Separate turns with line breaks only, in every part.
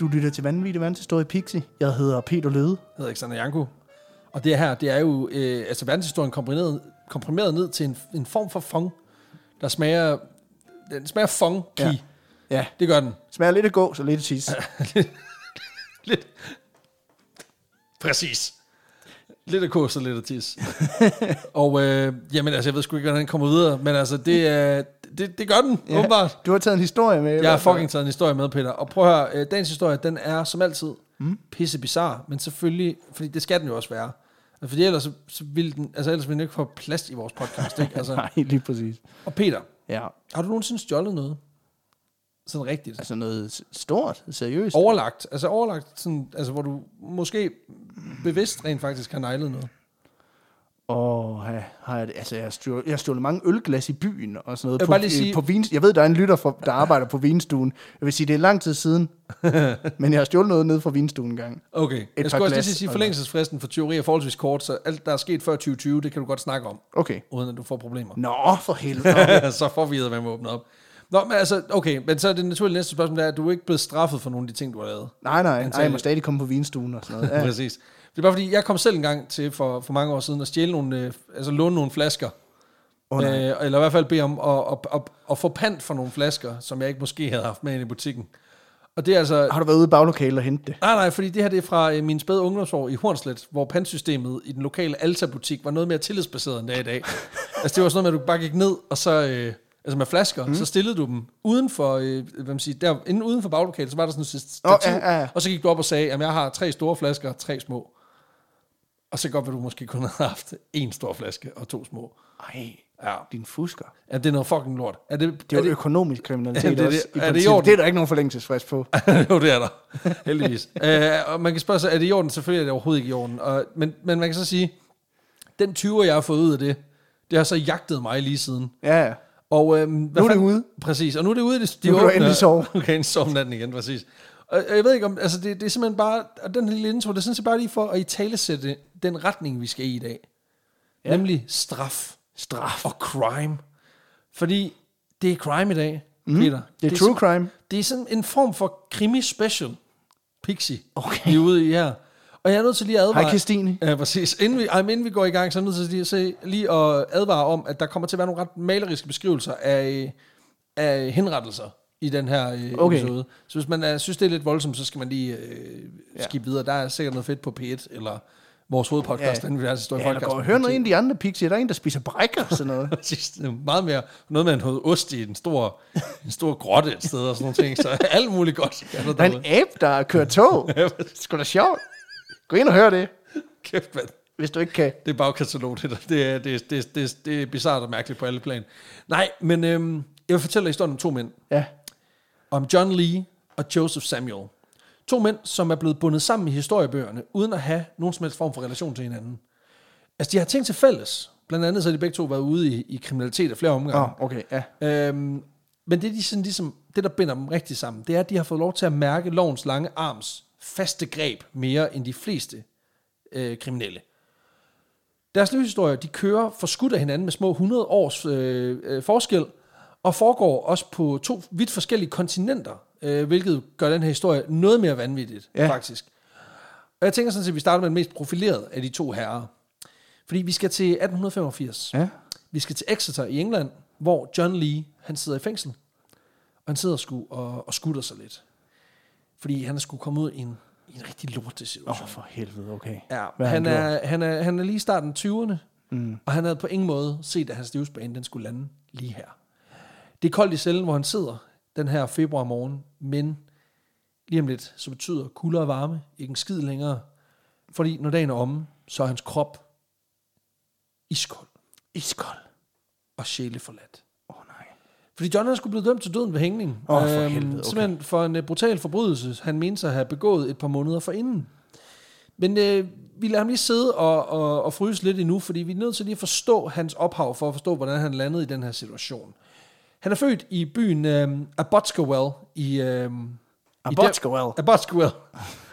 Du lytter til Vanvittig Verdenshistorie Pixie. Jeg hedder Peter Løde.
Jeg hedder Alexander Janko. Og det her, det er jo øh, altså verdenshistorien komprimeret, komprimeret ned til en, en form for fong, der smager, den smager fong
Ja.
ja. Det gør den.
smager lidt af gås og lidt af tis.
Lidt. Præcis. Lidt af kos og lidt af tis. og øh, jamen altså, jeg ved sgu ikke, hvordan den kommer videre, men altså, det, er, det, det gør den, ja. åbenbart.
Du har taget en historie med.
Jeg har fucking taget en historie med, Peter. Og prøv at høre, øh, dagens historie, den er som altid mm. pisse bizarre, men selvfølgelig, fordi det skal den jo også være. Altså, Fordi ellers, så, så vil den, altså ellers vil den ikke få plads i vores podcast, ikke? Altså,
Nej, lige præcis.
og Peter,
Ja,
har du nogensinde stjålet noget? Sådan rigtigt.
altså noget stort, seriøst.
Overlagt, altså overlagt, sådan, altså hvor du måske bevidst rent faktisk har neglet noget.
Og ja, har jeg, det- altså, jeg har stjålet, jeg har stjålet mange ølglas i byen og sådan noget.
Jeg
på,
bare lige sige-
på vin, jeg ved, der er en lytter, for, der arbejder på vinstuen. Jeg vil sige, det er lang tid siden. men jeg har stjålet noget nede fra vinstuen en gang.
Okay,
Et
jeg skulle også lige sige, forlængelsesfristen for teori er forholdsvis kort, så alt, der er sket før 2020, det kan du godt snakke om,
Okay.
uden at du får problemer.
Nå, for helvede.
så får vi at være med åbnet op. Nå, men altså, okay, men så er det naturlige næste spørgsmål, det er, at du er ikke blevet straffet for nogle af de ting, du har lavet.
nej, nej, nej, jeg må stadig komme på vinstuen og sådan noget.
Ja. Præcis. Det er bare fordi, jeg kom selv en gang til for, for mange år siden at stjæle nogle, øh, altså låne nogle flasker.
Oh, nej.
øh, eller i hvert fald bede om at, at, at, at få pant for nogle flasker, som jeg ikke måske havde haft med ind i butikken. Og det er altså...
Har du været ude i baglokalet og hente det?
Nej, nej, fordi det her det er fra øh, min spæde ungdomsår i Hornslet, hvor pantsystemet i den lokale Alta-butik var noget mere tillidsbaseret, end det er i dag. altså det var sådan noget med, at du bare gik ned, og så... Øh, altså med flasker, mm. så stillede du dem uden for, øh, hvad man siger, der, inden uden for baglokalet, så var der sådan et stativ,
ja, ja, ja.
og så gik du op og sagde, at jeg har tre store flasker, tre små. Og så godt, at du måske kun havde haft en stor flaske og to små.
Ej,
Ja,
din fusker.
ja det er noget fucking lort. Er det,
Det er
er
jo økonomisk kriminalitet
Ja, det er
også.
det.
i
Er det i orden?
det er der ikke nogen forlængelsesfrist på.
jo, det er der. Heldigvis. øh, og man kan spørge sig, er det i orden? Selvfølgelig er det overhovedet ikke i orden. Og, men, men man kan så sige, den 20'er, jeg har fået ud af det, det har så jagtet mig lige siden.
Ja, ja.
Og, øhm,
Nu er det
fanden-
ude.
Præcis, og nu er det ude. Det, de
Nu kan du endelig sove.
Nu kan jeg sove natten igen, præcis. Og og jeg ved ikke om, altså det, det er simpelthen bare, og den her lille intro, det er sådan set bare lige for at i talesætte den retning, vi skal i i dag.
Ja.
Nemlig straf.
Straf.
Og crime. Fordi det er crime i dag, mm. Peter.
Det er true crime.
Det er sådan en form for krimi-special, Pixie,
Okay.
vi er ude i her. Og jeg er nødt til lige at advare...
Hej, Christine.
Ja, præcis. Inden vi, ej, men inden vi går i gang, så er jeg nødt til lige at, se, lige at advare om, at der kommer til at være nogle ret maleriske beskrivelser af, af henrettelser i den her øh,
Okay.
episode. Så hvis man er, synes, det er lidt voldsomt, så skal man lige øh,
Ja.
skifte videre. Der er sikkert noget fedt på P1, eller vores hovedpodcast,
Ja.
ja. den vi historie
Ja, eller
podcast.
gå og hør noget af de andre pixier. Der er en, der spiser brækker og sådan noget.
Meget mere noget med noget ost i en stor, en stor grotte et sted og sådan nogle ting. Så alt muligt godt. Ja,
Der er en abe, der kører tog. Det er sgu da sjovt. Gå ind og hør det,
Kæft, mand.
hvis du ikke kan.
Det er bagkatalog, det der. Det er, det, det, det, det er bizarrt og mærkeligt på alle plan. Nej, men øhm, jeg vil fortælle dig historien om to mænd.
Ja.
Om John Lee og Joseph Samuel. To mænd, som er blevet bundet sammen i historiebøgerne, uden at have nogen som helst form for relation til hinanden. Altså, de har ting til fælles. Blandt andet så har de begge to været ude i, i kriminalitet af flere omgange.
Oh, okay, ja.
Øhm, men det, de sådan ligesom, det, der binder dem rigtig sammen, det er, at de har fået lov til at mærke lovens lange arms faste greb mere end de fleste øh, kriminelle. Deres livshistorier, de kører forskudt af hinanden med små 100 års øh, øh, forskel, og foregår også på to vidt forskellige kontinenter, øh, hvilket gør den her historie noget mere vanvittigt,
Ja.
faktisk. Og jeg tænker sådan set, at vi starter med den mest profilerede af de to herrer. Fordi vi skal til 1885.
Ja.
Vi skal til Exeter i England, hvor John Lee, han sidder i fængsel. Og han sidder sgu og, og skutter sig lidt. Fordi han er sgu kommet ud i en, i en rigtig lorte
Åh,
situation.
oh, for helvede, okay.
Ja,
Hvad
han,
han
er, han, er, han er lige i starten af 20'erne,
Mm.
og han havde på ingen måde set, at hans livsbane den skulle lande lige her. Det er koldt i cellen, hvor han sidder den her februar morgen, men lige om lidt, så betyder kulde og varme ikke en skid længere. Fordi når dagen er omme, så er hans krop iskold
Iskold.
og sjæleforladt.
Åh, oh, nej.
Fordi John er skulle blive dømt til døden ved hængning. Øhm,
Åh, for helvede, okay.
Simpelthen for en uh, brutal forbrydelse, han mente sig at have begået et par måneder forinden. Men øh, vi lader ham lige sidde og, og, og fryse lidt endnu, fordi vi er nødt til lige at forstå hans ophav, for at forstå, hvordan han landede i den her situation. Han er født i byen øh, Abbotsgowell i... Øh,
Abbotsgowell.
Abbotsgowell.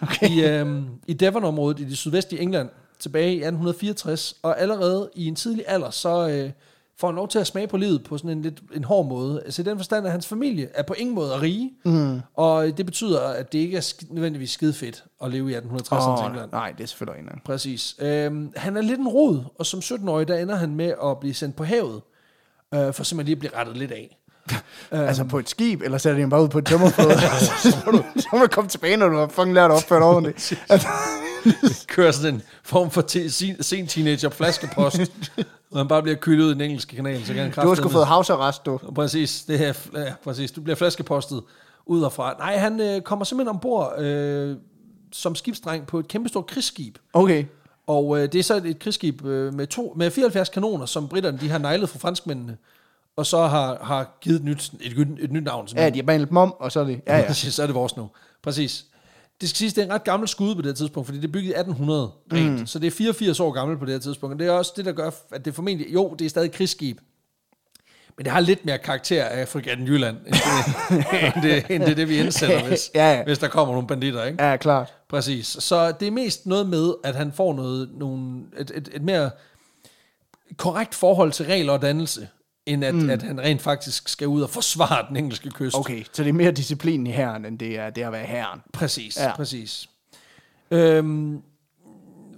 Okay. I, øh, i Devon-området i det sydvestlige England tilbage i 1864, og allerede i en tidlig alder, så, øh, får han lov til at smage på livet på sådan en lidt en hård måde. Altså i den forstand, at hans familie er på ingen måde rige, mm. og det betyder, at det ikke er sk- nødvendigvis skide fedt at leve i 1860'ernes
Åh,
England.
nej, det er selvfølgelig en anden.
Præcis. Øhm, han er lidt en rod, og som 17-årig, der ender han med at blive sendt på havet, øh, for simpelthen lige at blive rettet lidt af.
Altså på et skib, eller sætter de bare ud på et tømmerflod? så, må du, så må du komme tilbage, når du har fucking lært at opføre dig ordentligt. Altså,
Kører sådan en form for te- sen, sen teenager flaskepost, og han bare bliver kølet ud i den engelske kanal, så kan han
du har sgu fået housarrest, du.
Præcis, det her, ja, præcis. Du bliver flaskepostet ud og fra. Nej, han øh, kommer simpelthen ombord øh, som skibsdreng på et kæmpestort krigsskib.
Okay.
Og øh, det er så et, et krigsskib øh, med, to, med 74 kanoner, som britterne de har nejlet fra franskmændene, og så har, har givet et nyt, et, et, et nyt navn.
Ja, de har behandlet dem om, og så er det... Ja, ja.
Præcis, så er det vores nu. Præcis. Det skal siges, det er en ret gammel skud på det her tidspunkt, fordi det er bygget i 1800 rent. Mm. Så det er 84 år gammelt på det her tidspunkt. Og det er også det, der gør, at det formentlig... Jo, det er stadig krigsskib. Men det har lidt mere karakter af Frigatten Jylland, end det, end det, end det, det vi indsætter, hvis,
Ja, ja.
hvis der kommer nogle banditter, ikke?
Ja, klart.
Præcis. Så det er mest noget med, at han får noget, nogle, et, et, et mere korrekt forhold til regler og dannelse, end at, mm. at han rent faktisk skal ud og forsvare den engelske kyst.
Okay, så det er mere disciplin i herren, end det er det at være herren.
Præcis,
ja.
præcis. Øhm,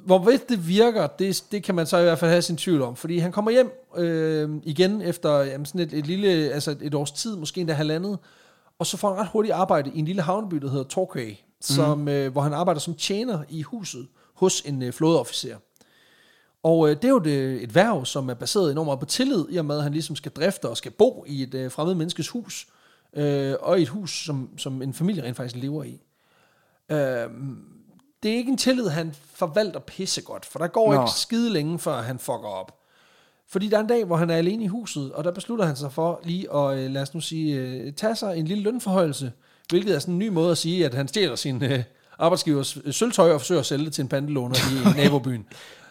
hvorvidt det virker, det, det kan man så i hvert fald have sin tvivl om, fordi han kommer hjem øh, igen efter jamen, sådan et, et lille, altså et års tid, måske endda halvandet, og så får han ret hurtigt arbejde i en lille havneby, der hedder Torquay, som, øh, hvor han arbejder som tjener i huset hos en øh, flådeofficer. Og øh, det er jo det, et værv, som er baseret enormt meget på tillid, i og med, at han ligesom skal drifte og skal bo i et øh, fremmed menneskes hus, øh, og i et hus, som, som en familie rent faktisk lever i. Øh, det er ikke en tillid, han forvalter pissegodt, for der går
Nå.
Ikke skide længe, før han fucker op. Fordi der er en dag, hvor han er alene i huset, og der beslutter han sig for lige at, øh, lad os nu sige, øh, tage sig en lille lønforhøjelse, hvilket er sådan en ny måde at sige, at han stjæler sin øh, arbejdsgivers sølvtøj og forsøger at sælge det til en pandelåner i nabobyen.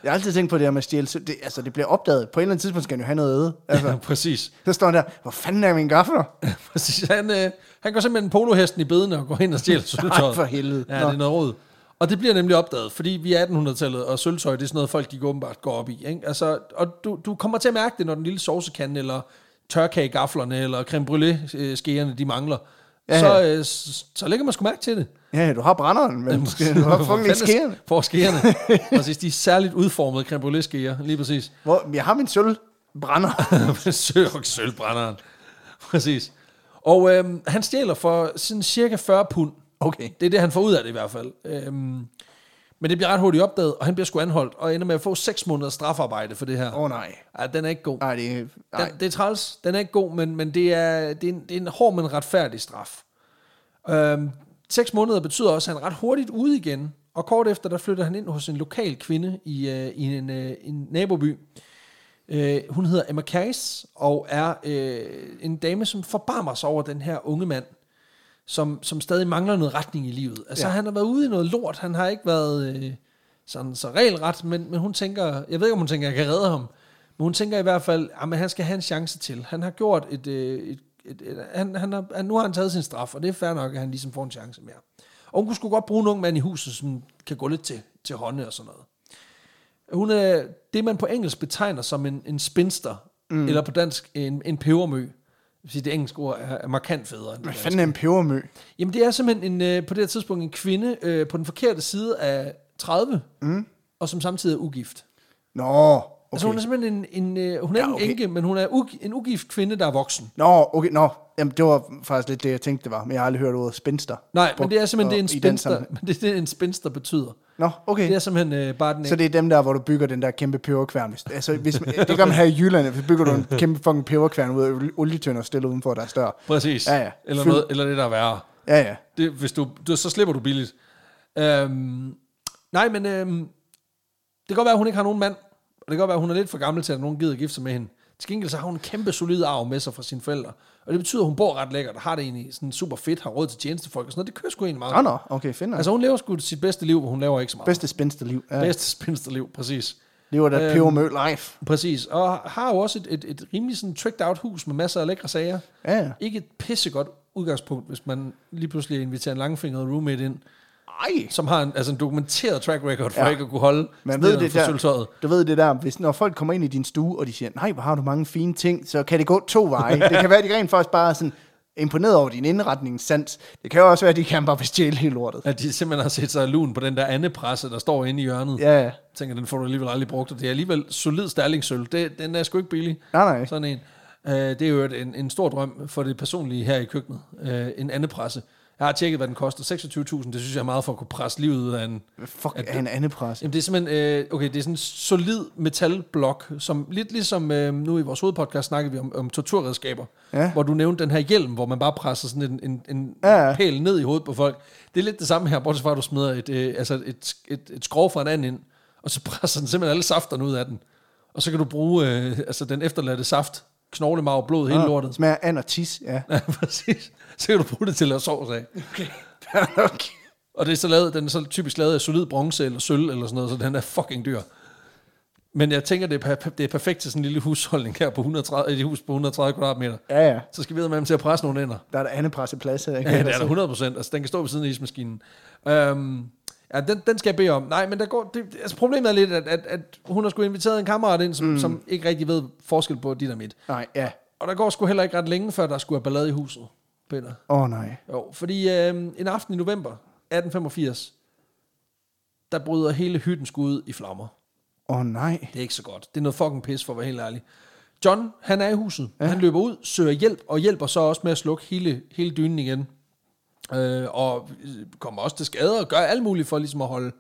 Jeg har altid tænkt på det her med stjæle. så Det, altså, det bliver opdaget. På et eller andet tidspunkt skal han jo have noget at æde. Altså,
Ja, præcis.
så står han der, hvor fanden er mine gafler?
præcis. Han, øh, han går simpelthen polohesten i bedene og går ind og stjæler sølvtøjet.
for helvede.
Ja,
Nå.
det er noget råd. Og det bliver nemlig opdaget, fordi vi er 1800-tallet, og sølvtøj, det er sådan noget, folk de åbenbart går op i. Ikke? Altså, og du, du kommer til at mærke det, når den lille sovsekande, eller tørkagegaflerne, eller creme brûlée-skærerne, de mangler.
Ja,
så, øh, så, lægger man sgu mærke til det.
Ja, du har brænderen, men måske, du har fucking lidt skæren.
For skærerne. præcis, de er særligt udformede creme brûlée-skærer, lige præcis.
Hvor, jeg har min sølv brænder.
Sølv, sølvbrænderen. Præcis. Og øhm, han stjæler for sådan cirka 40 pund.
Okay.
Det er det, han får ud af det i hvert fald. Øhm, men det bliver ret hurtigt opdaget, og han bliver sgu anholdt, og ender med at få 6 måneders strafarbejde for det her.
Åh oh, nej.
Ja, den er ikke god.
Nej, det er... Nej.
Den, det er træls. Den er ikke god, men, men det, er, det, er en, det er en hård, men retfærdig straf. Øhm, seks måneder betyder også, at han er ret hurtigt ude igen, og kort efter, der flytter han ind hos en lokal kvinde i, øh, i en, øh, en naboby. Øh, hun hedder Emma Case, og er øh, en dame, som forbarmer sig over den her unge mand, som, som stadig mangler noget retning i livet. Altså,
Ja.
han har været ude i noget lort. Han har ikke været øh, sådan så regelret, men, men hun tænker, jeg ved ikke, om hun tænker, at jeg kan redde ham, men hun tænker i hvert fald, at han skal have en chance til. Han har gjort et... øh, et, et, et han, han har, nu har han taget sin straf, og det er fair nok, at han ligesom får en chance mere. Og hun kunne sgu godt bruge en ung mand i huset, som kan gå lidt til, til hånde og sådan noget. Hun er det, man på engelsk betegner som en, en spinster, mm. eller på dansk en, en pebermø. Sige, det engelske ord er, er markant federe end
Hvad fanden er en pebermø?
Jamen, det er simpelthen en, øh, på det her tidspunkt en kvinde øh, på den forkerte side af 30, mm. og som samtidig er ugift.
Nå.
Altså, hun er simpelthen en, en øh, hun er
Ja, okay.
en enke, men hun er ug, en ugift kvinde, der er voksen.
Nå, okay, nå. Jamen, det var faktisk lidt det, jeg tænkte, det var. Men jeg har aldrig hørt ordet spinster.
Nej,
brugt,
men det er simpelthen det, er en
og i den
spinster, men det er det, en spinster betyder.
Nå, okay.
Det er simpelthen øh, bare den
Så det er dem der, hvor du bygger den der kæmpe peberkværn. Hvis, altså, hvis, det gør man her i Jylland, hvis bygger du en kæmpe fucking peberkværn ud af olietønder og stiller udenfor, der er større.
Præcis.
Ja, ja.
Eller,
Fyld-
noget, eller det, der er værre.
Ja, ja.
Det, hvis du, du, så slipper du billigt. Øhm, nej, men øhm, det kan godt være, at hun ikke har nogen mand. Og det kan godt være, at hun er lidt for gammel til, at nogen gider gifte sig med hende. Til gengæld så har hun en kæmpe solid arv med sig fra sine forældre. Og det betyder, at hun bor ret lækkert, og har det egentlig sådan super fedt, har råd til tjenestefolk og sådan noget. Det kører sgu egentlig meget.
Nå, nå, okay, finder. Altså,
hun lever sgu sit bedste liv, hvor hun laver ikke så meget.
bedste spinsterliv. Ja.
Bedste spinsterliv, præcis.
Lever der
Øhm,
pebermø life.
Præcis. Og har jo også et, et, et rimelig sådan tricked out hus med masser af lækre sager.
Ja.
Ikke et pissegodt udgangspunkt, hvis man lige pludselig inviterer en langfingret roommate ind,
Ej.
som har en, altså en dokumenteret track record for
Ja.
ikke at kunne holde
Man ved det
for
der, du ved det der, hvis når folk kommer ind i din stue, og de siger, nej, hvor har du mange fine ting, så kan det gå to veje. det kan være, at de rent faktisk bare sådan imponeret over din indretningssans. Det kan jo også være, at de kan bare bestjæle hele lortet.
At de simpelthen har set sig lun på den der anden presse, der står inde i hjørnet.
Ja, ja.
Tænker, den får du alligevel aldrig brugt, og det er alligevel solid stærlingssølv. Det, den er sgu ikke billig.
Nej, nej.
Sådan en. Uh, det er jo en, en stor drøm for det personlige her i køkkenet. Uh, en anden presse. Jeg har tjekket, hvad den koster. 26.000, det synes jeg er meget for at kunne presse livet ud af en...
Fuck,
At
er en anden pres.
Jamen det er simpelthen, øh, okay, det er sådan en solid metalblok, som lidt ligesom øh, nu i vores hovedpodcast snakkede vi om, om torturredskaber,
Ja.
hvor du nævnte den her hjelm, hvor man bare presser sådan en, en, en
Ja,
pæl ned i hovedet på folk. Det er lidt det samme her, bortset fra at du smider et, øh, altså et, et, et skrov fra en anden ind, og så presser den simpelthen alle safterne ud af den. Og så kan du bruge øh, altså den efterladte saft, knoglemarv, blod, hele lortet.
Smager and og tis, ja.
Ja, præcis. Så kan du bruge det til at lave sovs af.
okay.
Og det er så lavet, den er så typisk lavet af solid bronze eller sølv eller sådan noget, så den er fucking dyr. Men jeg tænker, det er, det er perfekt til sådan en lille husholdning her på 130, et hus på 130 kvadratmeter.
Ja, ja.
Så skal vi med dem til at presse nogle ender.
Der er der anden pres i plads her.
Ja, det er der 100 procent. Altså, den kan stå ved siden af ismaskinen. Um, ja, den, den skal jeg bede om. Nej, men der går, det, altså, problemet er lidt, at, at, at hun har sgu inviteret en kammerat ind, som, mm. som ikke rigtig ved forskel på dit og mit.
Nej, ja.
Og der går sgu heller ikke ret længe, før der skulle have ballade i huset, Peter.
Åh, oh, nej.
Jo, fordi øh, en aften i november 1885, der bryder hele hytten sgu ud i flammer.
Åh, oh, nej.
Det er ikke så godt. Det er noget fucking pis, for at være helt ærlig. John, han er i huset. Ja. Han løber ud, søger hjælp, og hjælper så også med at slukke hele, hele dynen igen. Øh, og kommer også til skade og gør alt muligt for ligesom at holde,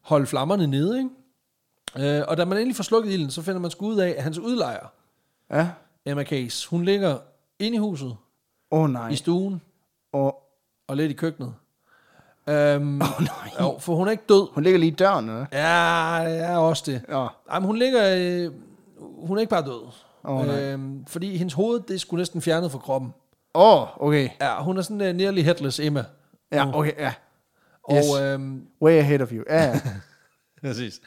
holde flammerne nede. Ikke? Øh, og da man endelig får slukket ilden, så finder man sgu ud af, at hans udlejer,
Ja.
Emma Case, hun ligger inde i huset,
Åh, oh, nej.
i stuen
Åh,
og lidt i køkkenet. Øhm,
oh, nej.
jo, for hun er ikke død.
Hun ligger lige i døren, eller?
Ja, er også det.
Ja.
Men hun ligger... Øh, hun er ikke bare død.
Åh, nej.
øhm, fordi hendes hoved, det sgu næsten fjernet fra kroppen.
Åh, oh, okay.
Ja, hun er sådan uh, nearly headless Emma.
Ja, okay, ja.
Og
Yes.
øhm,
Way ahead of you. Ja, ja.
præcis.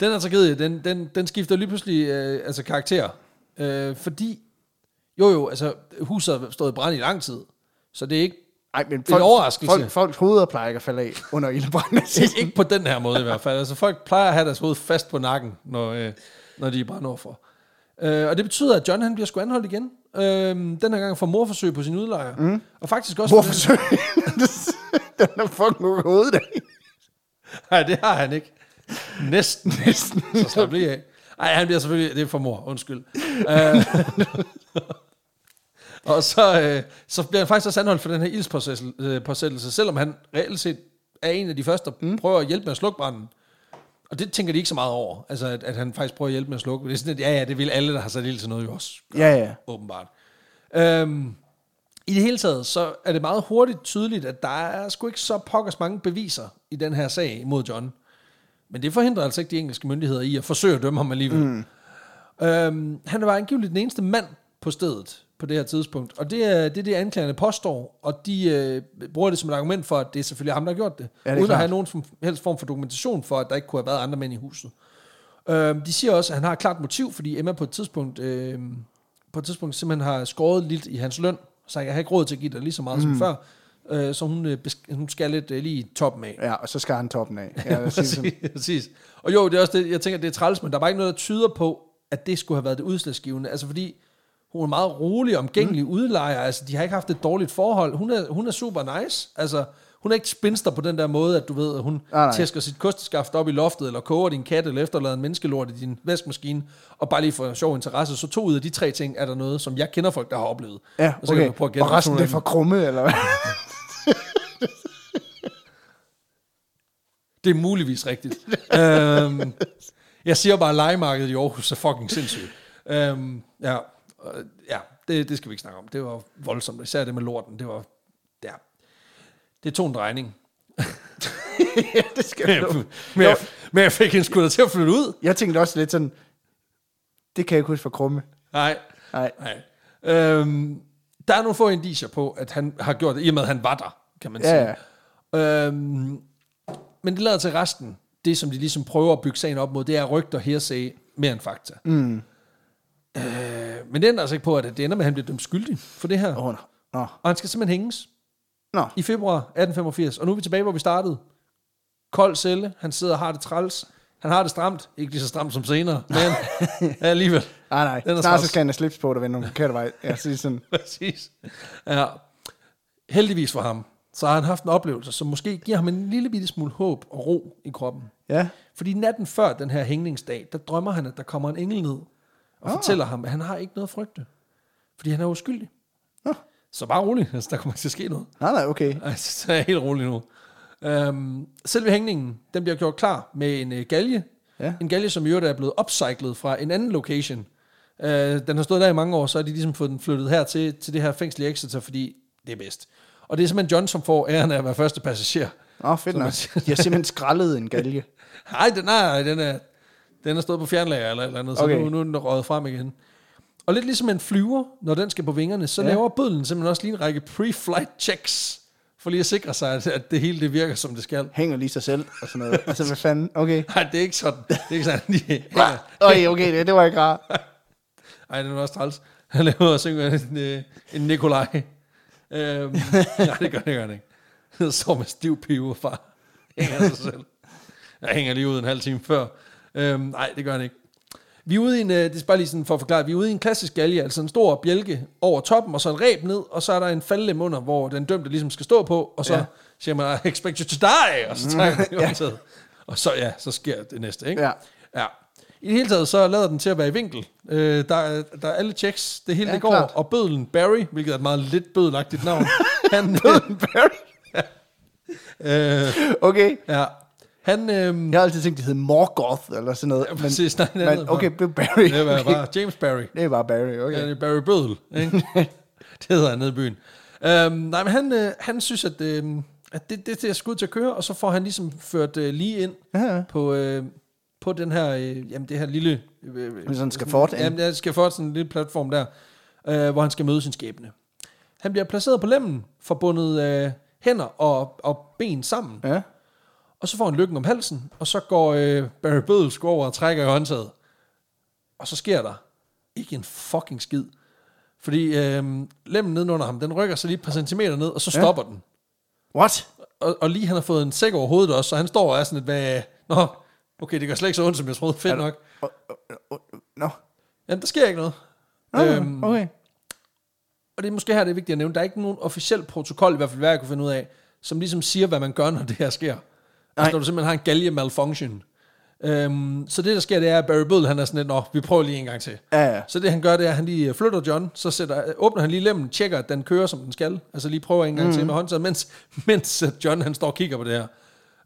Den her tragedie, den, den, den skifter lige pludselig øh, altså karakter. Øh, fordi, jo jo, altså huset har stået i brand i lang tid. Så det er ikke,
Ej, men
er en
folk,
overraskelse.
Folk, folks hoveder plejer ikke at falde af under ildbranden.
ikke på den her måde i hvert fald. Altså folk plejer at have deres hoved fast på nakken, når, øh, når de er brændt for. Øh, og det betyder, at John han bliver sgu anholdt igen. Øh, den her gang for morforsøg på sin udlejer. Mm. Og faktisk også...
Hvorfor så? Den er fucking ud hovedet af.
Nej, det har han ikke. Næsten.
Næsten.
Så slap lige af. Nej, han bliver selvfølgelig... Det er for mor, undskyld. øh, og så, øh, så bliver han faktisk også anholdt for den her ildspåsættelse, selvom han reelt set er en af de første, der mm. prøver at hjælpe med at slukke branden. Og det tænker de ikke så meget over, altså at, at han faktisk prøver at hjælpe med at slukke. Det er sådan, at ja, ja, det vil alle, der har sat ild til noget, jo også
Ja, ja.
åbenbart. Øhm, I det hele taget, så er det meget hurtigt tydeligt, at der er sgu ikke så pokkers mange beviser i den her sag mod John. Men det forhindrer altså ikke de engelske myndigheder i at forsøge at dømme ham alligevel. Mm. Øhm, han var angiveligt den eneste mand på stedet på det her tidspunkt, og det er det, er det anklagerne påstår, og de øh, bruger det som et argument for, at det er selvfølgelig ham, der har gjort det,
Ja, det
uden at
klart.
have nogen som helst form for dokumentation for, at der ikke kunne have været andre mænd i huset. Øhm, de siger også, at han har et klart motiv, fordi Emma på et tidspunkt, øh, på et tidspunkt simpelthen har skåret lidt i hans løn, så jeg har ikke råd til at give dig lige så meget mm. som før, øh, så hun, øh, hun skal lidt øh, lige toppen af.
Ja, og så skar han toppen af. Ja,
præcis, præcis. Og jo, det er også det, jeg tænker, det er træls, men der er bare ikke noget, der tyder på, at det skulle have været det udslagsgivende. Altså fordi, hun er meget rolig, omgængelig mm. udlejer, altså de har ikke haft et dårligt forhold. Hun er, hun er super nice, altså hun er ikke spinster på den der måde, at du ved, at hun
nej.
tæsker sit kosteskaft op i loftet, eller koger din kat, eller efterlader en menneskelort i din vaskemaskine, og bare lige for sjov interesse, så to ud af de tre ting er der noget, som jeg kender folk, der har oplevet.
Ja,
Og så kan
okay.
du prøve at gætte,
Og resten er for krumme, eller hvad?
Det er muligvis rigtigt. øhm, jeg siger bare, at legemarkedet i Aarhus er fucking sindssygt. Øhm, ja, øh, ja det, det skal vi ikke snakke om. Det var voldsomt. Især det med lorten. Det var, ja. Det tog en drejning.
ja, det skal
Men,
jeg
men, jeg, men jeg fik sgu da til at flytte ud.
Jeg tænkte også lidt sådan, det kan jeg ikke huske for krumme.
Nej.
Nej.
Nej. Øhm, der er nogle få indicier på, at han har gjort det, i og med, at han var der, kan man
Ja,
sige. Øhm, men det lader til resten. Det, som de ligesom prøver at bygge sagen op mod, det er rygter, hearsay, mere end fakta. Mm. Øh, men det ændrer altså ikke på, at det ender med, at han bliver dømt skyldig for det her.
Åh, nå. Nå.
Og han skal simpelthen hænges
Nå.
i februar 1885. Og nu er vi tilbage, hvor vi startede. Kold celle. Han sidder og har det træls. Han har det stramt. Ikke lige så stramt som senere, men alligevel.
Nej, nej.
Den er
Snart så skal han have slips på, der vender den forkerte vej. Jeg siger sådan,
Præcis. Ja. Heldigvis for ham, så har han haft en oplevelse, som måske giver ham en lille bitte smule håb og ro i kroppen.
ja.
Fordi natten før den her hængningsdag, der drømmer han, at der kommer en engel ned og
Ah.
fortæller ham, at han har ikke noget at frygte. Fordi han er uskyldig.
Nå.
Så bare rolig, altså, der kommer ikke til at ske noget.
Nej, nej, okay.
Altså, så er jeg helt rolig nu. Øhm, selve hængningen, den bliver gjort klar med en øh, galge.
Ja.
En galge, som i øvrigt er blevet upcyclet fra en anden location. Øh, den har stået der i mange år, så har de ligesom fået den flyttet her til, til det her fængsel i Exeter, fordi det er bedst. Og det er simpelthen John, som får æren af at være første passager.
Nå, fedt
Som
nok.
man siger.
De har simpelthen skrællet en galge.
Nej, den, nej, den er, den er stået på fjernlager eller et eller andet, så
Okay.
nu, nu er den røget frem igen. Og lidt ligesom en flyver, når den skal på vingerne, så
Ja.
laver bødlen simpelthen også lige en række pre-flight checks, for lige at sikre sig, at, at det hele det virker, som det skal.
Hænger lige sig selv og sådan noget. Altså, hvad fanden? Okay.
Nej, det er ikke sådan. Det er ikke sådan, de
Ja. Okay, okay, det, det var ikke rart.
Ej, den er også træls. Han laver og synger en, øh, en Nikolaj. Øhm, nej, det gør, det gør han ikke. Han står med stiv pive, far. Hænger sig selv. Jeg hænger lige ud en halv time før. Øhm, nej, det gør han ikke. Vi er ude i en, øh, det er bare lige sådan for at forklare, vi er ude i en klassisk galge, altså en stor bjælke over toppen, og så en reb ned, og så er der en faldlem under, hvor den dømte ligesom skal stå på, og så
Ja.
ja. siger man, I expect you to die, og så tager han ja. Og så, ja, så sker det næste, ikke?
Ja.
ja. I det hele taget, så lader den til at være i vinkel. Øh, der, er- der er alle checks, det hele
Ja,
det går,
klart.
og bødlen Barry, hvilket er et meget lidt bødelagtigt navn, han, bødlen
Barry?
øh,
Okay.
ja, han, øh,
Jeg har altid tænkt, det hed Morgoth eller sådan noget.
Ja, præcis. Nej,
men,
andet
men okay, det er Barry.
det var
Okay.
bare James Barry.
Det er bare Barry, okay.
Ja, det er Barry Bødel, ikke? det hedder han nede i byen. Øhm, nej, men han, øh, han synes, at, øh, at det, det, det er skud til at køre, og så får han ligesom ført øh, lige ind
Ja, ja.
på, øh, på den her, øh, jamen det her lille... Øh,
Med sådan en skafot.
Jamen, skal få sådan en lille platform der, øh, hvor han skal møde sin skæbne. Han bliver placeret på lemmen, forbundet øh, hænder og, og ben sammen,
Ja.
Og så får han lykken om halsen, og så går øh, Barry Bødel over og trækker i håndtaget. Og så sker der ikke en fucking skid. Fordi øh, lemmen nedenunder ham, den rykker sig lige et par centimeter ned, og så
Ja.
stopper den.
What?
Og, og lige han har fået en sæk over hovedet også, så han står og er sådan lidt, hvad, nå, okay, det gør slet ikke så ondt, som jeg troede, fedt nok.
Nå.
Jamen, der sker ikke noget.
Øhm, okay.
Og det er måske her, det er vigtigt at nævne, der er ikke nogen officiel protokol, i hvert fald hvad jeg kunne finde ud af, som ligesom siger, hvad man gør, når det her sker. Altså, når du simpelthen har en galge malfunction. Øhm, så det, der sker, det er, at Barry Bødel, han er sådan lidt, nå, vi prøver lige en gang til.
Ja, ja.
Så det han gør, det er, at han lige flytter John, så sætter, åbner han lige lemmen, tjekker, at den kører, som den skal. Altså lige prøver en gang mm. til med håndtaget, mens, mens at John han står og kigger på det her.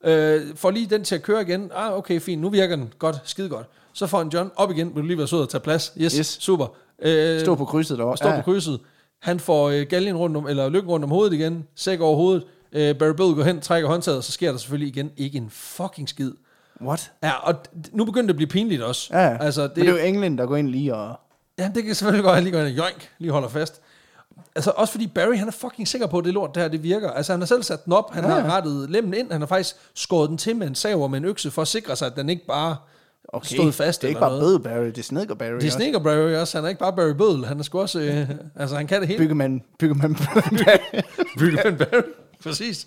Øh, får lige den til at køre igen. Ah, okay, fint, nu virker den. Godt, skide godt. Så får han John op igen. Vil du lige være sød og tage plads? Yes,
Yes.
super. Øh,
Stå på krydset derovre.
Står
ja.
på krydset. Han får øh, galgen rundt om, eller lykken rundt om hovedet igen. Sæk over hovedet. Øh, Barry Bødel går hen, trækker håndtaget, og så sker der selvfølgelig igen ikke en fucking skid.
What?
Ja, og nu begynder det at blive pinligt også.
Ja, ja.
Altså, det,
Men det er jo England, der går ind lige og...
Ja, det kan selvfølgelig godt, lige går ind og joink, lige holder fast. Altså også fordi Barry, han er fucking sikker på, at det lort det her, det virker. Altså han har selv sat den op, han
Ja,
har rettet lemmen ind, han har faktisk skåret den til med en sav og med en økse, for at sikre sig, at den ikke bare
Okay.
stod fast
Det er ikke bare
noget.
Bøde Barry, det er Snedker Barry.
Det er
også.
Sneaker Barry også, han er ikke bare Barry Bødel, han er sgu også, øh, altså han kan det hele.
Bygger man, Barry.
Byggeman Barry, præcis.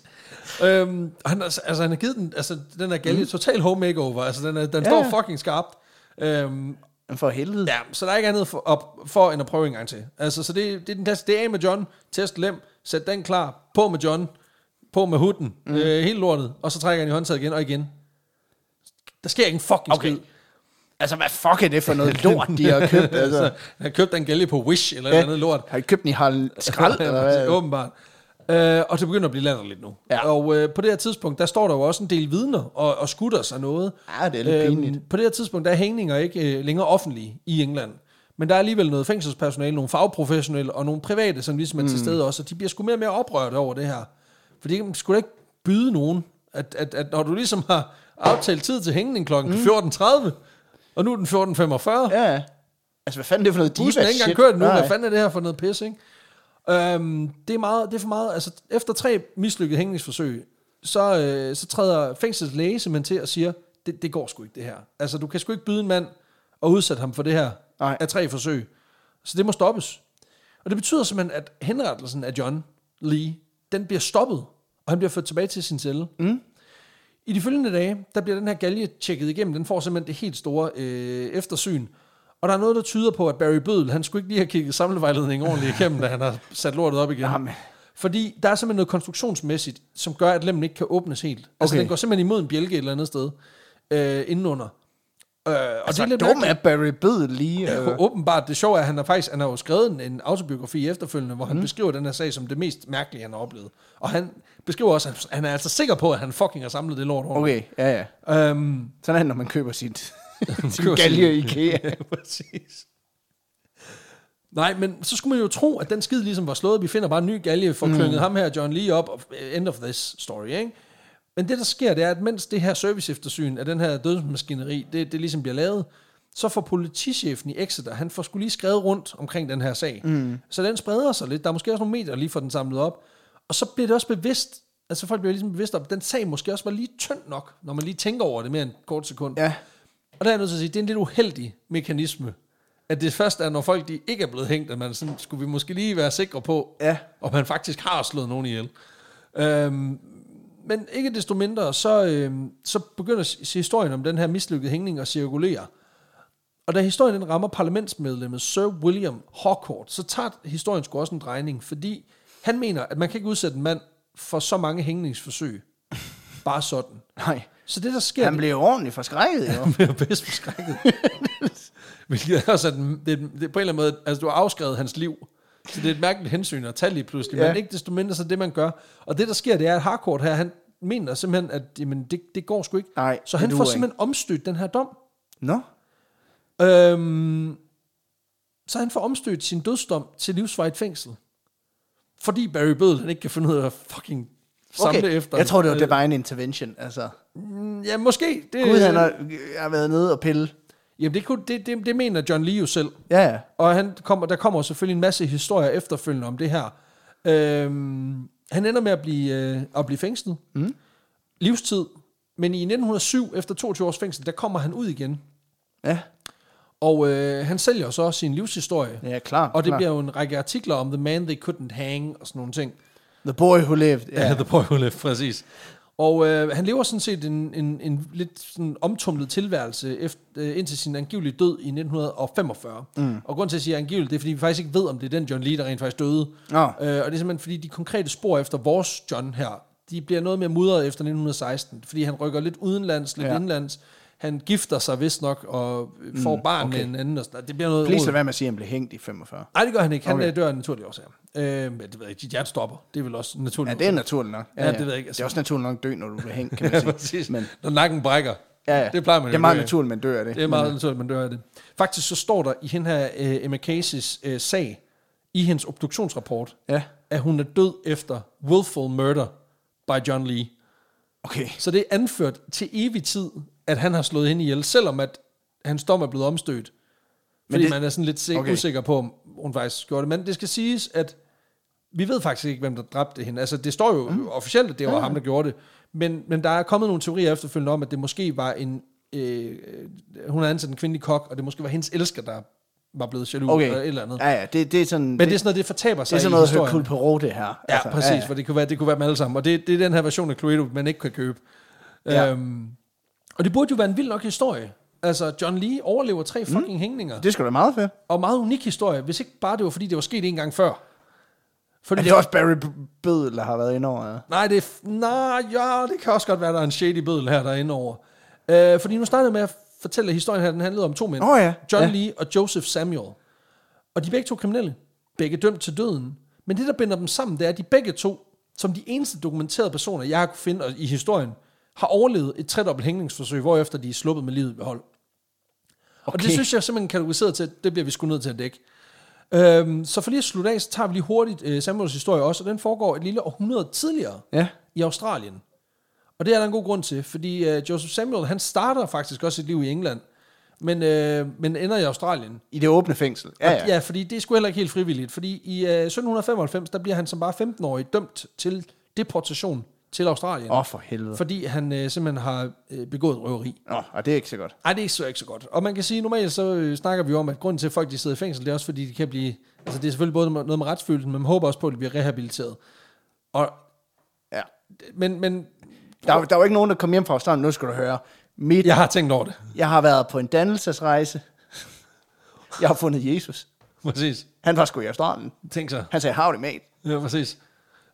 Øhm, han, er- altså han har givet den, altså den her galge, mm. total home makeover, altså den, er, den
Ja,
står fucking skarpt. Øhm,
For helvede.
Ja, så der er ikke andet for, op, for end at prøve en gang til. Altså, så det, det er den klasse, det er med John, test lem, sæt den klar, på med John, på med huden, mm. øh, helt lortet, og så trækker han i håndtaget igen og igen. Der sker ikke en fucking
Okay.
skid.
Altså, hvad fuck er det for noget lort, de har købt? Altså,
Altså, han købte en gælge på Wish, eller ja.
Ja.
et eller andet lort.
har I købt den i Harald Skrald? eller hvad?
Åbenbart. Øh, og det begynder at blive latterligt nu.
Ja.
Og øh, på det her tidspunkt, der står der jo også en del vidner og, og skutter sig noget.
Ja, det er lidt pinligt.
På det her tidspunkt, der er hængninger ikke øh, længere offentlige i England. Men der er alligevel noget fængselspersonale, nogle fagprofessionelle og nogle private, som ligesom er
Mm.
til stede også. Og de bliver sgu mere og mere oprørte over det her. For det skulle da ikke byde nogen, at, at, at når du ligesom har aftalt tid til hængning kl. Mm. 14.30, og nu er den 14.45,
Ja. Altså, hvad fanden er det for noget
Bussen er
diva
ikke engang kørt nu.
Nej.
Hvad fanden er det her for noget pis, ikke? Øhm, det, er meget, det er for meget. Altså, efter tre mislykkede hængningsforsøg, så, øh, så træder fængslets læge simpelthen til og siger, det, det går sgu ikke, det her. Altså, du kan sgu ikke byde en mand og udsætte ham for det her
Nej.
af tre forsøg. Så det må stoppes. Og det betyder simpelthen, at henrettelsen af John Lee, den bliver stoppet, og han bliver ført tilbage til sin celle. Mm. I de følgende dage, der bliver den her galge tjekket igennem. Den får simpelthen det helt store øh, eftersyn. Og der er noget, der tyder på, at Barry Bødel, han skulle ikke lige have kigget samlevejledningen ordentligt igennem, da han har sat lortet op igen.
Jamen.
Fordi der er simpelthen noget konstruktionsmæssigt, som gør, at lemmen ikke kan åbnes helt. Altså,
Okay.
den går simpelthen imod en bjælke et eller andet sted øh, indenunder. Øh, og
Altså,
det er lidt
dum er Barry Bødel lige.
Ja,
Øh,
åbenbart, det sjove er, at han har faktisk han har jo skrevet en, autobiografi efterfølgende, hvor han mm. beskriver den her sag som det mest mærkelige, han har oplevet. Og han beskriver også, at han er altså sikker på, at han fucking har samlet det lort ordentligt.
okay, ja, ja.
Øhm,
Sådan er det, når man køber sit, sin galge i IKEA.
ja, præcis. Nej, men så skulle man jo tro, at den skid ligesom var slået. Vi finder bare en ny galge, får klynget mm. ham her, John Lee, op, og end of this story, ikke? Men det, der sker, det er, at mens det her service eftersyn af den her dødsmaskineri, det, det ligesom bliver lavet, så får politichefen i Exeter, han får skulle lige skrevet rundt omkring den her sag. Mm. Så den spreder sig lidt. Der er måske også nogle medier, der lige får den samlet op. Og så bliver det også bevidst, altså folk bliver ligesom bevidst om, at den sag måske også var lige tynd nok, når man lige tænker over det mere end et kort sekund.
Ja,
Og der er jeg nødt til at sige, det er en lidt uheldig mekanisme. At det først er, når folk de ikke er blevet hængt, at man sådan, skulle vi måske lige være sikre på,
Ja.
om man faktisk har slået nogen ihjel. Øhm, men ikke desto mindre, så, øhm, så begynder historien om den her mislykkede hængning at cirkulere. Og da historien den rammer parlamentsmedlemmet Sir William Harcourt, så tager historien sgu også en drejning, fordi han mener, at man kan ikke udsætte en mand for så mange hængningsforsøg. Bare sådan.
nej.
Så det, der sker...
Han blev ordentligt forskrækket, jo.
Han bliver bedst forskrækket. Hvilket er også, at det, det, på en eller anden måde, altså du har afskrevet hans liv. Så det er et mærkeligt hensyn at tage lige pludselig. Ja. Men ikke desto mindre, så det man gør. Og det der sker, det er, at Harcourt her, han mener simpelthen, at jamen, det, det går sgu ikke.
Nej,
så han får
ikke.
simpelthen omstødt den her dom.
Nå,
Øhm, så han får omstødt sin dødsdom til livsvarigt fængsel. Fordi Barry Bødel, han ikke kan finde ud af at fucking samle
okay.
efter.
Jeg tror, det var
Øh,
divine intervention. Altså,
Ja, måske. Det,
Gud, han har, har været nede og pille.
Jamen, det, kunne, det, det, det mener John Lee jo selv.
Ja, ja.
Og han kommer, der kommer selvfølgelig en masse historier efterfølgende om det her. Øhm, han ender med at blive, øh, at blive fængslet. Mm. Livstid. Men i 1907, efter 22 års fængsel, der kommer han ud igen.
Ja,
Og øh, han sælger så sin livshistorie.
ja klar.
Og det
klar.
bliver jo en række artikler om The Man They Couldn't Hang og sådan nogle ting.
The boy who lived.
Ja,
Ja.
The Boy Who Lived, præcis. Og øh, han lever sådan set en, en, en lidt sådan omtumlet tilværelse efter, øh, indtil sin angivelige død i 1945. Mm. Og grund til at sige angiveligt, det er fordi vi faktisk ikke ved, om det er den John Lee, der rent faktisk døde.
Nå.
Øh, og det er simpelthen fordi de konkrete spor efter vores John her, de bliver noget mere mudret efter 1916, fordi han rykker lidt udenlands, lidt. Ja. indlands. Han gifter sig vist nok og får mm, barn okay. med en anden. Og sådan, det bliver noget
Please lad være med at sige, at han blev hængt i 45.
Nej, det gør han ikke. Han
Okay.
okay. dør af naturlige årsager. Øh, men det ved jeg ikke. Dit stopper. Det er vel også naturligt.
Ja, det er naturligt nok.
Ja, det ved jeg ikke, altså.
Det er også naturligt nok dø, når du bliver hængt, kan man
Ja,
sige. Men,
Når nakken brækker.
ja, ja.
Det plejer man
det er meget naturligt, man dør af det.
Det er meget naturligt, man dør af det. Faktisk så står der i hende her uh, Emma Caseys uh, sag, i hendes obduktionsrapport,
Ja,
at hun er død efter willful murder by John Lee.
okay.
Så det er anført til evig tid, at han har slået hende ihjel, selvom at hans dom er blevet omstødt. Fordi
det-
man er sådan lidt okay.
Okay.
usikker på, om hun faktisk gjorde det. Men det skal siges, at vi ved faktisk ikke, hvem der dræbte hende. Altså, det står jo mm. officielt, at det var ja. ham, der gjorde det. Men, men der er kommet nogle teorier efterfølgende om, at det måske var en... Øh, hun havde ansat en kvindelig kok, og det måske var hendes elsker, der var blevet jaloux
Okay.
eller et eller andet.
Ja, ja, det, det er sådan...
Men det er sådan noget, det fortaber sig
det er sådan noget. Hercule Poirot, det her.
Ja, altså, præcis, ja, ja. for det kunne, være, det kunne være dem alle sammen. Og det, det er den her version af Cluedo, man ikke kan købe. Ja. Øhm, og det burde jo være en vild nok historie. Altså, John Lee overlever tre fucking mm. hængninger.
Det skal da meget fedt.
Og meget unik historie, hvis ikke bare det var, fordi det var sket en gang før. Fordi
Er det også Barry Bødel, der har været inde over? Ja.
Nej, det nej, ja, det kan også godt være, der er en shady bødel her, der er inde over. Øh, fordi nu startede med at fortælle, historien her, den handlede om to mænd.
Åh, ja.
John
Ja.
Lee og Joseph Samuel. Og de er begge to kriminelle. Begge dømt til døden. Men det, der binder dem sammen, det er, at de begge to, som de eneste dokumenterede personer, jeg har kunne finde i historien, har overlevet et tredobbelt hængningsforsøg, hvorefter de er sluppet med livet ved hold. Okay. Og det synes jeg simpelthen kategoriseret til, at det bliver vi sgu nødt til at dække. Øhm, så for lige at slutte af, så tager vi lige hurtigt øh, Samuels historie også, og den foregår et lille århundrede tidligere
Ja.
i Australien. Og det er der en god grund til, fordi øh, Joseph Samuel, han starter faktisk også sit liv i England, men, øh, men ender i Australien.
I det åbne fængsel. Ja,
Og-
ja.
ja, fordi det er sgu heller ikke helt frivilligt, fordi i øh, 1795, der bliver han som bare 15-årig dømt til deportation til Australien,
Åh, oh, for helvede.
fordi han øh, simpelthen har øh, begået røveri.
Nå, og det er ikke så godt.
Ej, det er så ikke så godt. Og man kan sige, normalt så øh, snakker vi om, at grunden til, at folk de sidder i fængsel, det er også fordi, de kan blive... Altså, det er selvfølgelig både noget med retsfølelsen, men man håber også på, at de bliver rehabiliteret. Og,
Ja.
men, men
Der, der var ikke nogen, der kom hjem fra Australien. Nu skal du høre. Mit,
Jeg har tænkt over det.
Jeg har været på en dannelsesrejse. Jeg har fundet Jesus.
Præcis.
Han var sgu i Australien.
Tænk så.
Han sagde, howdy mate.
Ja, præcis.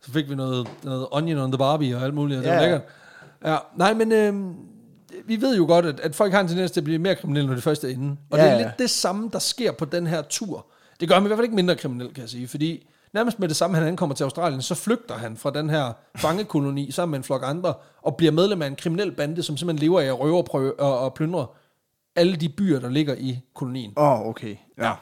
Så fik vi noget, noget onion on the barbie og alt muligt, og det
Ja,
var
ja.
lækkert. Ja, nej, men øh, vi ved jo godt, at, at folk har en tendens til at blive mere kriminelle, når det først er inde. Og
Ja,
det er
ja.
lidt det samme, der sker på den her tur. Det gør ham i hvert fald ikke mindre kriminel, kan jeg sige, fordi nærmest med det samme, han ankommer til Australien, så flygter han fra den her fangekoloni sammen med en flok andre, og bliver medlem af en kriminel bande, som simpelthen lever af at røve og, prøve, og, plyndre alle de byer, der ligger i kolonien.
Åh, oh, okay. Ja.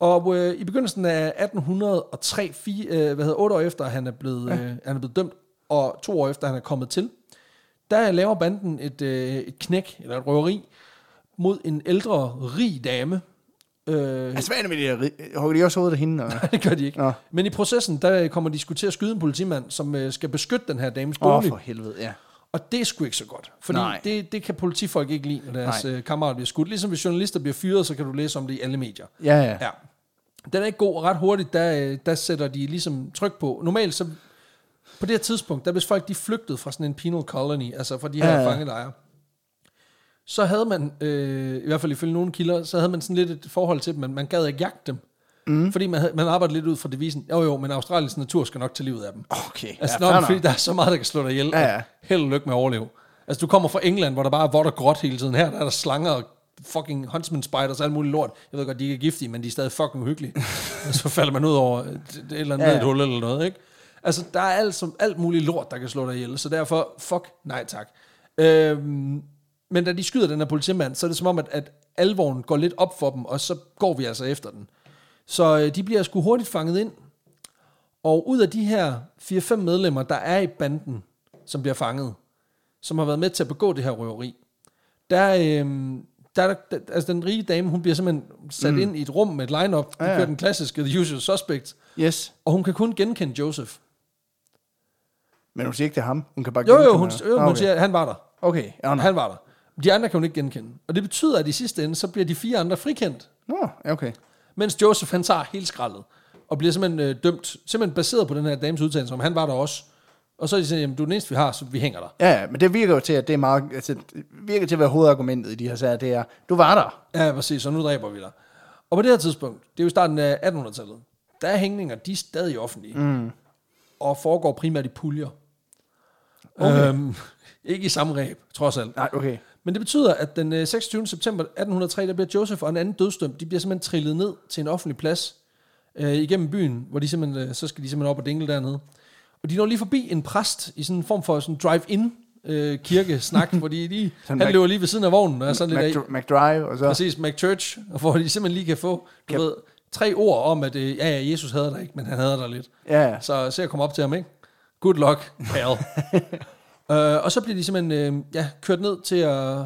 Og øh, i begyndelsen af 1803, fire, øh, hvad hedder, otte år efter han er, blevet, ja. øh, han er blevet dømt, og to år efter han er kommet til, der laver banden et, øh, et knæk, eller et røveri, mod en ældre, rig dame. Øh,
Altså, hvad er det med det her? Hugger de også hovedet af hende? Og...
det gør de ikke.
Nå.
Men i processen, der kommer de sgu til at skyde en politimand, som øh, skal beskytte den her dames
Åh,
bolig.
for helvede, ja.
Og det er sgu ikke så godt. Fordi
Nej.
det, det kan politifolk ikke lide, når deres
Nej.
øh, kammerater bliver skudt. Ligesom hvis journalister bliver fyret, så kan du læse om det i alle medier.
Ja, ja.
Ja. Den er ikke god, og ret hurtigt, der, øh, der sætter de ligesom tryk på. Normalt så, på det her tidspunkt, der hvis folk de flygtede fra sådan en penal colony, altså fra de her
Ja,
ja,
ja.
ja. fangelejre, så havde man, øh, i hvert fald ifølge nogle kilder, så havde man sådan lidt et forhold til dem, men man gad ikke jagte dem. Mm. Fordi man, havde, man arbejdede lidt ud fra devisen, jo jo, men Australiens natur skal nok tage livet af dem.
Okay,
Altså,
ja,
når, fordi der er så meget, der kan slå dig ihjel.
Ja, ja.
Held og lykke med at overleve. Altså, du kommer fra England, hvor der bare er vådt og gråt hele tiden. Her der er der slanger og fucking huntsman spiders og alt muligt lort. Jeg ved godt, de ikke er giftige, men de er stadig fucking uhyggelige. og så falder man ud over et, et eller andet
Ja,
ja, hul eller noget, ikke? Altså, der er alt, som, alt muligt lort, der kan slå dig ihjel. Så derfor, fuck, nej tak. Øhm, men da de skyder den her politimand, så er det som om, at, at alvoren går lidt op for dem, og så går vi altså efter den. Så øh, de bliver sgu hurtigt fanget ind, og ud af de her 4-5 medlemmer, der er i banden, som bliver fanget, som har været med til at begå det her røveri, der, øh, der, er der, altså den rige dame, hun bliver simpelthen sat mm. ind i et rum med et line-up, hun
Ja, ja.
kører den klassiske The Usual Suspects,
Yes.
og hun kan kun genkende Joseph.
Men hun siger ikke, det er ham. Hun kan bare
Jo, jo, hun, jo, hun
okay.
siger, at han var der.
Okay, ja.
Han var der. De andre kan hun ikke genkende. Og det betyder, at i sidste ende, så bliver de fire andre frikendt.
Nå, ja, okay.
Mens Joseph, han tager helt skraldet. Og bliver simpelthen øh, dømt, simpelthen baseret på den her dames udtalelse, om han var der også. Og så er de sådan, jamen du er den eneste, vi har, så vi hænger der.
Ja, ja, men det virker jo til, at det er meget, altså, det virker til at være hovedargumentet i de her sager, det er, du var der.
Ja, præcis, så nu dræber vi dig. Og på det her tidspunkt, det er jo starten af 1800-tallet, der er hængninger, de er stadig offentlige. Mm. Og foregår primært i puljer.
Okay.
Øhm, ikke i samme ræb, trods alt.
Nej, okay.
Men det betyder, at den øh, 26. september 1803, der bliver Joseph og en anden dødsdømt, de bliver simpelthen trillet ned til en offentlig plads øh, igennem byen, hvor de simpelthen, øh, så skal de simpelthen op og dingle dernede. Og de når lige forbi en præst i sådan en form for sådan drive-in øh, kirkesnak, hvor de lige, han
Mac-
løber lige ved siden af vognen, og sådan lidt af,
Mac- McDrive, og så...
præcis McChurch, og hvor de simpelthen lige kan få, du
Kan-
ved, tre ord om, at øh, ja, ja, Jesus hader dig ikke, men han hader dig lidt.
Ja, ja.
Så se at komme op til ham, ikke? Good luck, pal. uh, og så bliver de simpelthen uh, ja, kørt ned til at,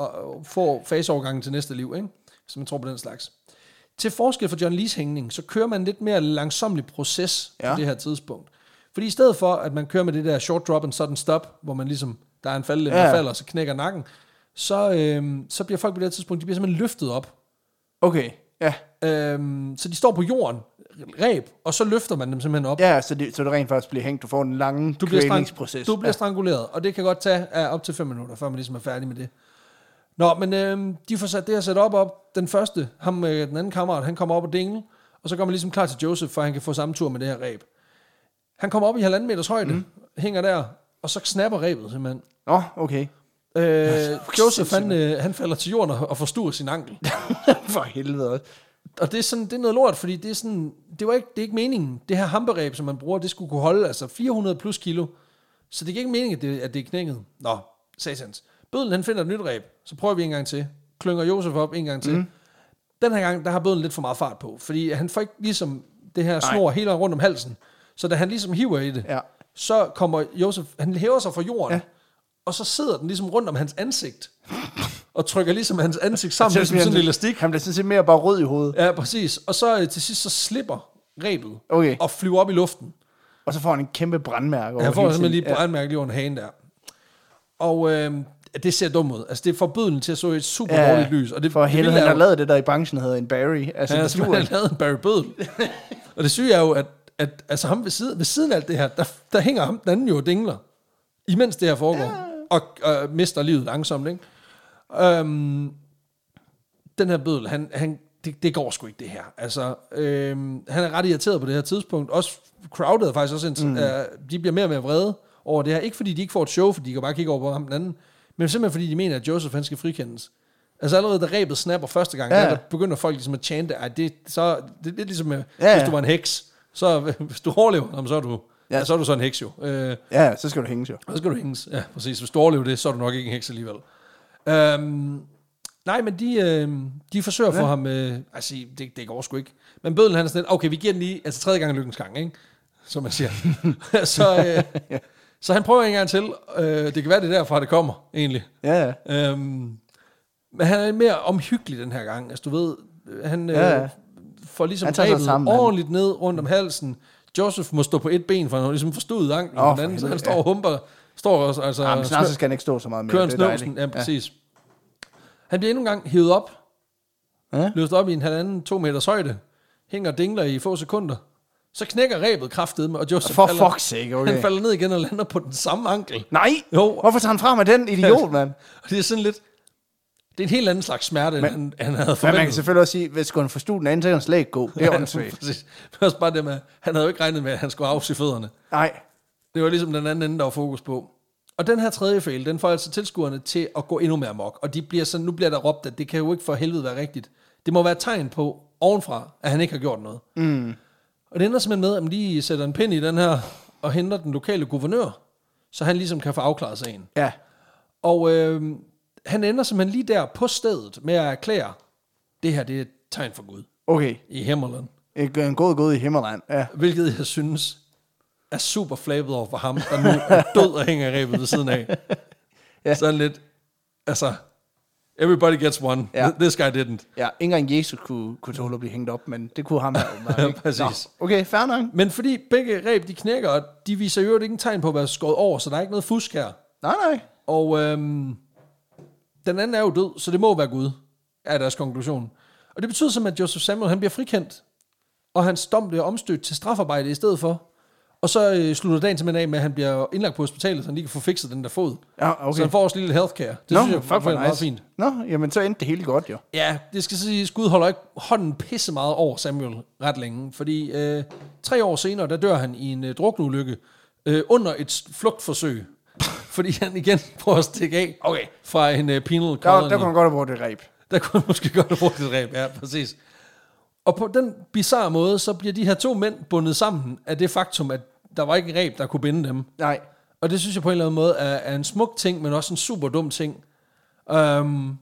at få faseovergangen til næste liv, ikke? Så man tror på den slags. Til forskel for John Lees hængning, så kører man en lidt mere langsomlig proces ja. På det her tidspunkt. Fordi i stedet for, at man kører med det der short drop and sudden stop, hvor man ligesom, der er en faldende,
Ja.
der falder, og så knækker nakken, så, øhm, så bliver folk på det her tidspunkt, de bliver simpelthen løftet op.
Okay, ja.
Øhm, så de står på jorden, ræb, og så løfter man dem simpelthen op.
Ja, så det, så det rent faktisk bliver hængt. Du får en lang
Du bliver, strang, du bliver
ja.
stranguleret, og det kan godt tage ja, op til 5 minutter, før man ligesom er færdig med det. Nå, men øh, de får sat det her sat op op. Den første, ham, øh, den anden kammerat, han kommer op og dingle, og så kommer man ligesom klar til Joseph, for han kan få samme tur med det her ræb. Han kommer op i halvanden meters højde, mm. hænger der, og så snapper ræbet simpelthen.
Nå, okay.
Øh, Joseph, han, øh, han falder til jorden og og forstuer sin ankel.
For helvede også.
Og det er, sådan, det er noget lort, fordi det er, sådan, det, var ikke, det er ikke meningen. Det her hamperæb, som man bruger, det skulle kunne holde altså 400 plus kilo. Så det er ikke meningen, at det, at det er knækket. Nå, satans. Bødlen han finder et nyt ræb, så prøver vi en gang til. Klynger Josef op en gang til. Mm. Den her gang, der har bødlen lidt for meget fart på, fordi han får ikke ligesom det her snor hele vejen rundt om halsen. Så da han ligesom hiver i det,
Ja.
så kommer Josef, han hæver sig fra jorden,
ja.
og så sidder den ligesom rundt om hans ansigt, og trykker ligesom hans ansigt sammen, ligesom sådan en elastik.
Han bliver sådan set mere bare rød i hovedet.
Ja, præcis. Og så øh, til sidst, så slipper rebet
Okay.
og flyver op i luften.
Og så får han en kæmpe brandmærke over
Han får simpelthen lige brandmærke lige under hagen der. Og øh, det ser dumt ud. Altså, det får bødlen til at så et super
Ja,
dårligt lys. Og det,
For helvede, han
er
har lavet det der i branchen, der hedder en Barry. Altså,
Han har
det duer
simpelthen
ikke.
lavet en Barry Bødel. og det syge er jo, at, at altså ham ved siden, ved siden af alt det her, der, der hænger ham den anden jo og dingler. imens det her foregår, ja. og, og mister livet langsomt, ikke? Øhm, den her bødel, han, han, det, det går sgu ikke det her. Altså, øhm, han er ret irriteret på det her tidspunkt. Også crowded er faktisk også, mm. øh, de bliver mere og mere vrede over det her. Ikke fordi de ikke får et show, fordi de kan bare kigge over på ham den anden, men simpelthen fordi de mener, at Joseph han skal frikendes. Altså allerede da rebet snapper første gang,
Ja.
ja. der begynder folk ligesom at chante, at det, så, det er lidt ligesom, med,
Ja,
hvis du var en heks, så hvis du overlever, så er du,
Ja.
ja. så er du så en heks jo. Øh,
Ja, så skal du hænge jo.
så skal du hænges. Ja, præcis. Hvis du overlever det, så er du nok ikke en heks alligevel. Øhm, nej, men de, øh, de forsøger
Ja.
ham... Øh, altså, det, det går sgu ikke. Men bødlen han er sådan lidt, okay, vi giver den lige... Altså, tredje gang er lykkens gang, ikke? Som man siger. så, øh, så han prøver en gang til. Øh, det kan være, det er derfra, det kommer, egentlig.
Ja, ja.
Øhm, men han er mere omhyggelig den her gang. Altså, du ved, han øh,
Ja, ja.
får ligesom
Han sammen, han.
ordentligt ned rundt om halsen. Joseph må stå på et ben, for han har ligesom forstået anklen. Oh,
for
anden, så han står og humper. Står også, altså,
Ja, men snart så skal han ikke stå så meget mere.
kører en
er
snøvsen. Ja, præcis. Han bliver endnu en gang hævet op.
Ja.
Løftet op i en halvanden, to meters højde. Hænger og dingler i få sekunder. Så knækker rebet kraftet med, og Joseph
For
falder,
fuck's sake, okay.
han falder ned igen og lander på den samme ankel.
Nej!
Jo.
Hvorfor tager han frem med den idiot, mand?
Og det er sådan lidt... Det er en helt anden slags smerte, end han, han havde
Men
forventet.
man kan selvfølgelig også sige, hvis skulle han forstå den anden, så kan han slet ikke gå. Det er åndssvagt.
Præcis. Men også bare det med, han havde jo ikke regnet med, at han skulle afse fødderne.
Nej.
Det var ligesom den anden ende, der var fokus på. Og den her tredje fejl, den får altså tilskuerne til at gå endnu mere mok. Og de bliver sådan, nu bliver der råbt, at det kan jo ikke for helvede være rigtigt. Det må være et tegn på ovenfra, at han ikke har gjort noget.
Mm.
Og det ender simpelthen med, at man lige sætter en pind i den her, og henter den lokale guvernør, så han ligesom kan få afklaret sagen.
Ja.
Og øh, han ender simpelthen lige der på stedet med at erklære, det her det er et tegn for Gud
Okay.
i Himmerland.
En god god i Himmerland. Ja.
Hvilket jeg synes er super flabet over for ham, der nu er død og hænger rebet ved siden af.
Ja.
Sådan lidt, altså, everybody gets one.
Ja.
This guy didn't.
Ja, ikke engang Jesus kunne, kunne tåle at blive hængt op, men det kunne ham her ikke?
Præcis.
Nå, okay, fair nok.
Men fordi begge reb, de knækker, og de viser jo ikke en tegn på at være skåret over, så der er ikke noget fusk her.
Nej, nej.
Og øhm, den anden er jo død, så det må være Gud, er deres konklusion. Og det betyder simpelthen, at Joseph Samuel han bliver frikendt, og hans dom bliver omstødt til strafarbejde i stedet for. Og så øh, slutter dagen simpelthen af med, at han bliver indlagt på hospitalet, så han lige kan få fikset den der fod.
Ja,
Okay. Så han får også lidt healthcare. Det
Nå,
synes jeg faktisk
hvor
er meget
nice.
fint.
Nå, jamen så endte det hele godt jo.
Ja, det skal sige, at Gud holder ikke hånden pisse meget over Samuel ret længe, fordi øh, tre år senere, der dør han i en øh, drukneulykke øh, under et flugtforsøg, fordi han igen prøver at stikke af
Okay.
fra en øh, penal
Der,
colony.
der kunne man godt have brugt det ræb.
Der kunne han måske godt have brugt et ræb, ja, præcis. Og på den bizarre måde, så bliver de her to mænd bundet sammen af det faktum, at der var ikke et ræb, der kunne binde dem.
Nej.
Og det synes jeg på en eller anden måde er, er en smuk ting, men også en super dum ting. Um,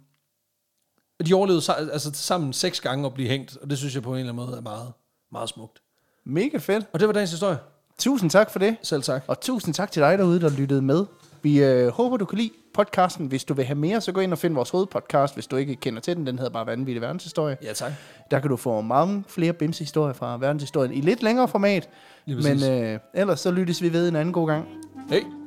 de overlevede altså sammen seks gange at blive hængt, og det synes jeg på en eller anden måde er meget, meget smukt.
Mega fedt.
Og det var dagens historie.
Tusind tak for det.
Selv tak.
Og tusind tak til dig derude, der lyttede med. Vi øh, håber, du kan lide podcasten. Hvis du vil have mere, så gå ind og find vores hovedpodcast, hvis du ikke kender til den. Den hedder bare Vanvittig Verdenshistorie.
Ja, tak.
Der kan du få mange flere bimsehistorier fra verdenshistorien i lidt længere format. Men øh, ellers så lyttes vi ved en anden god gang.
Hej.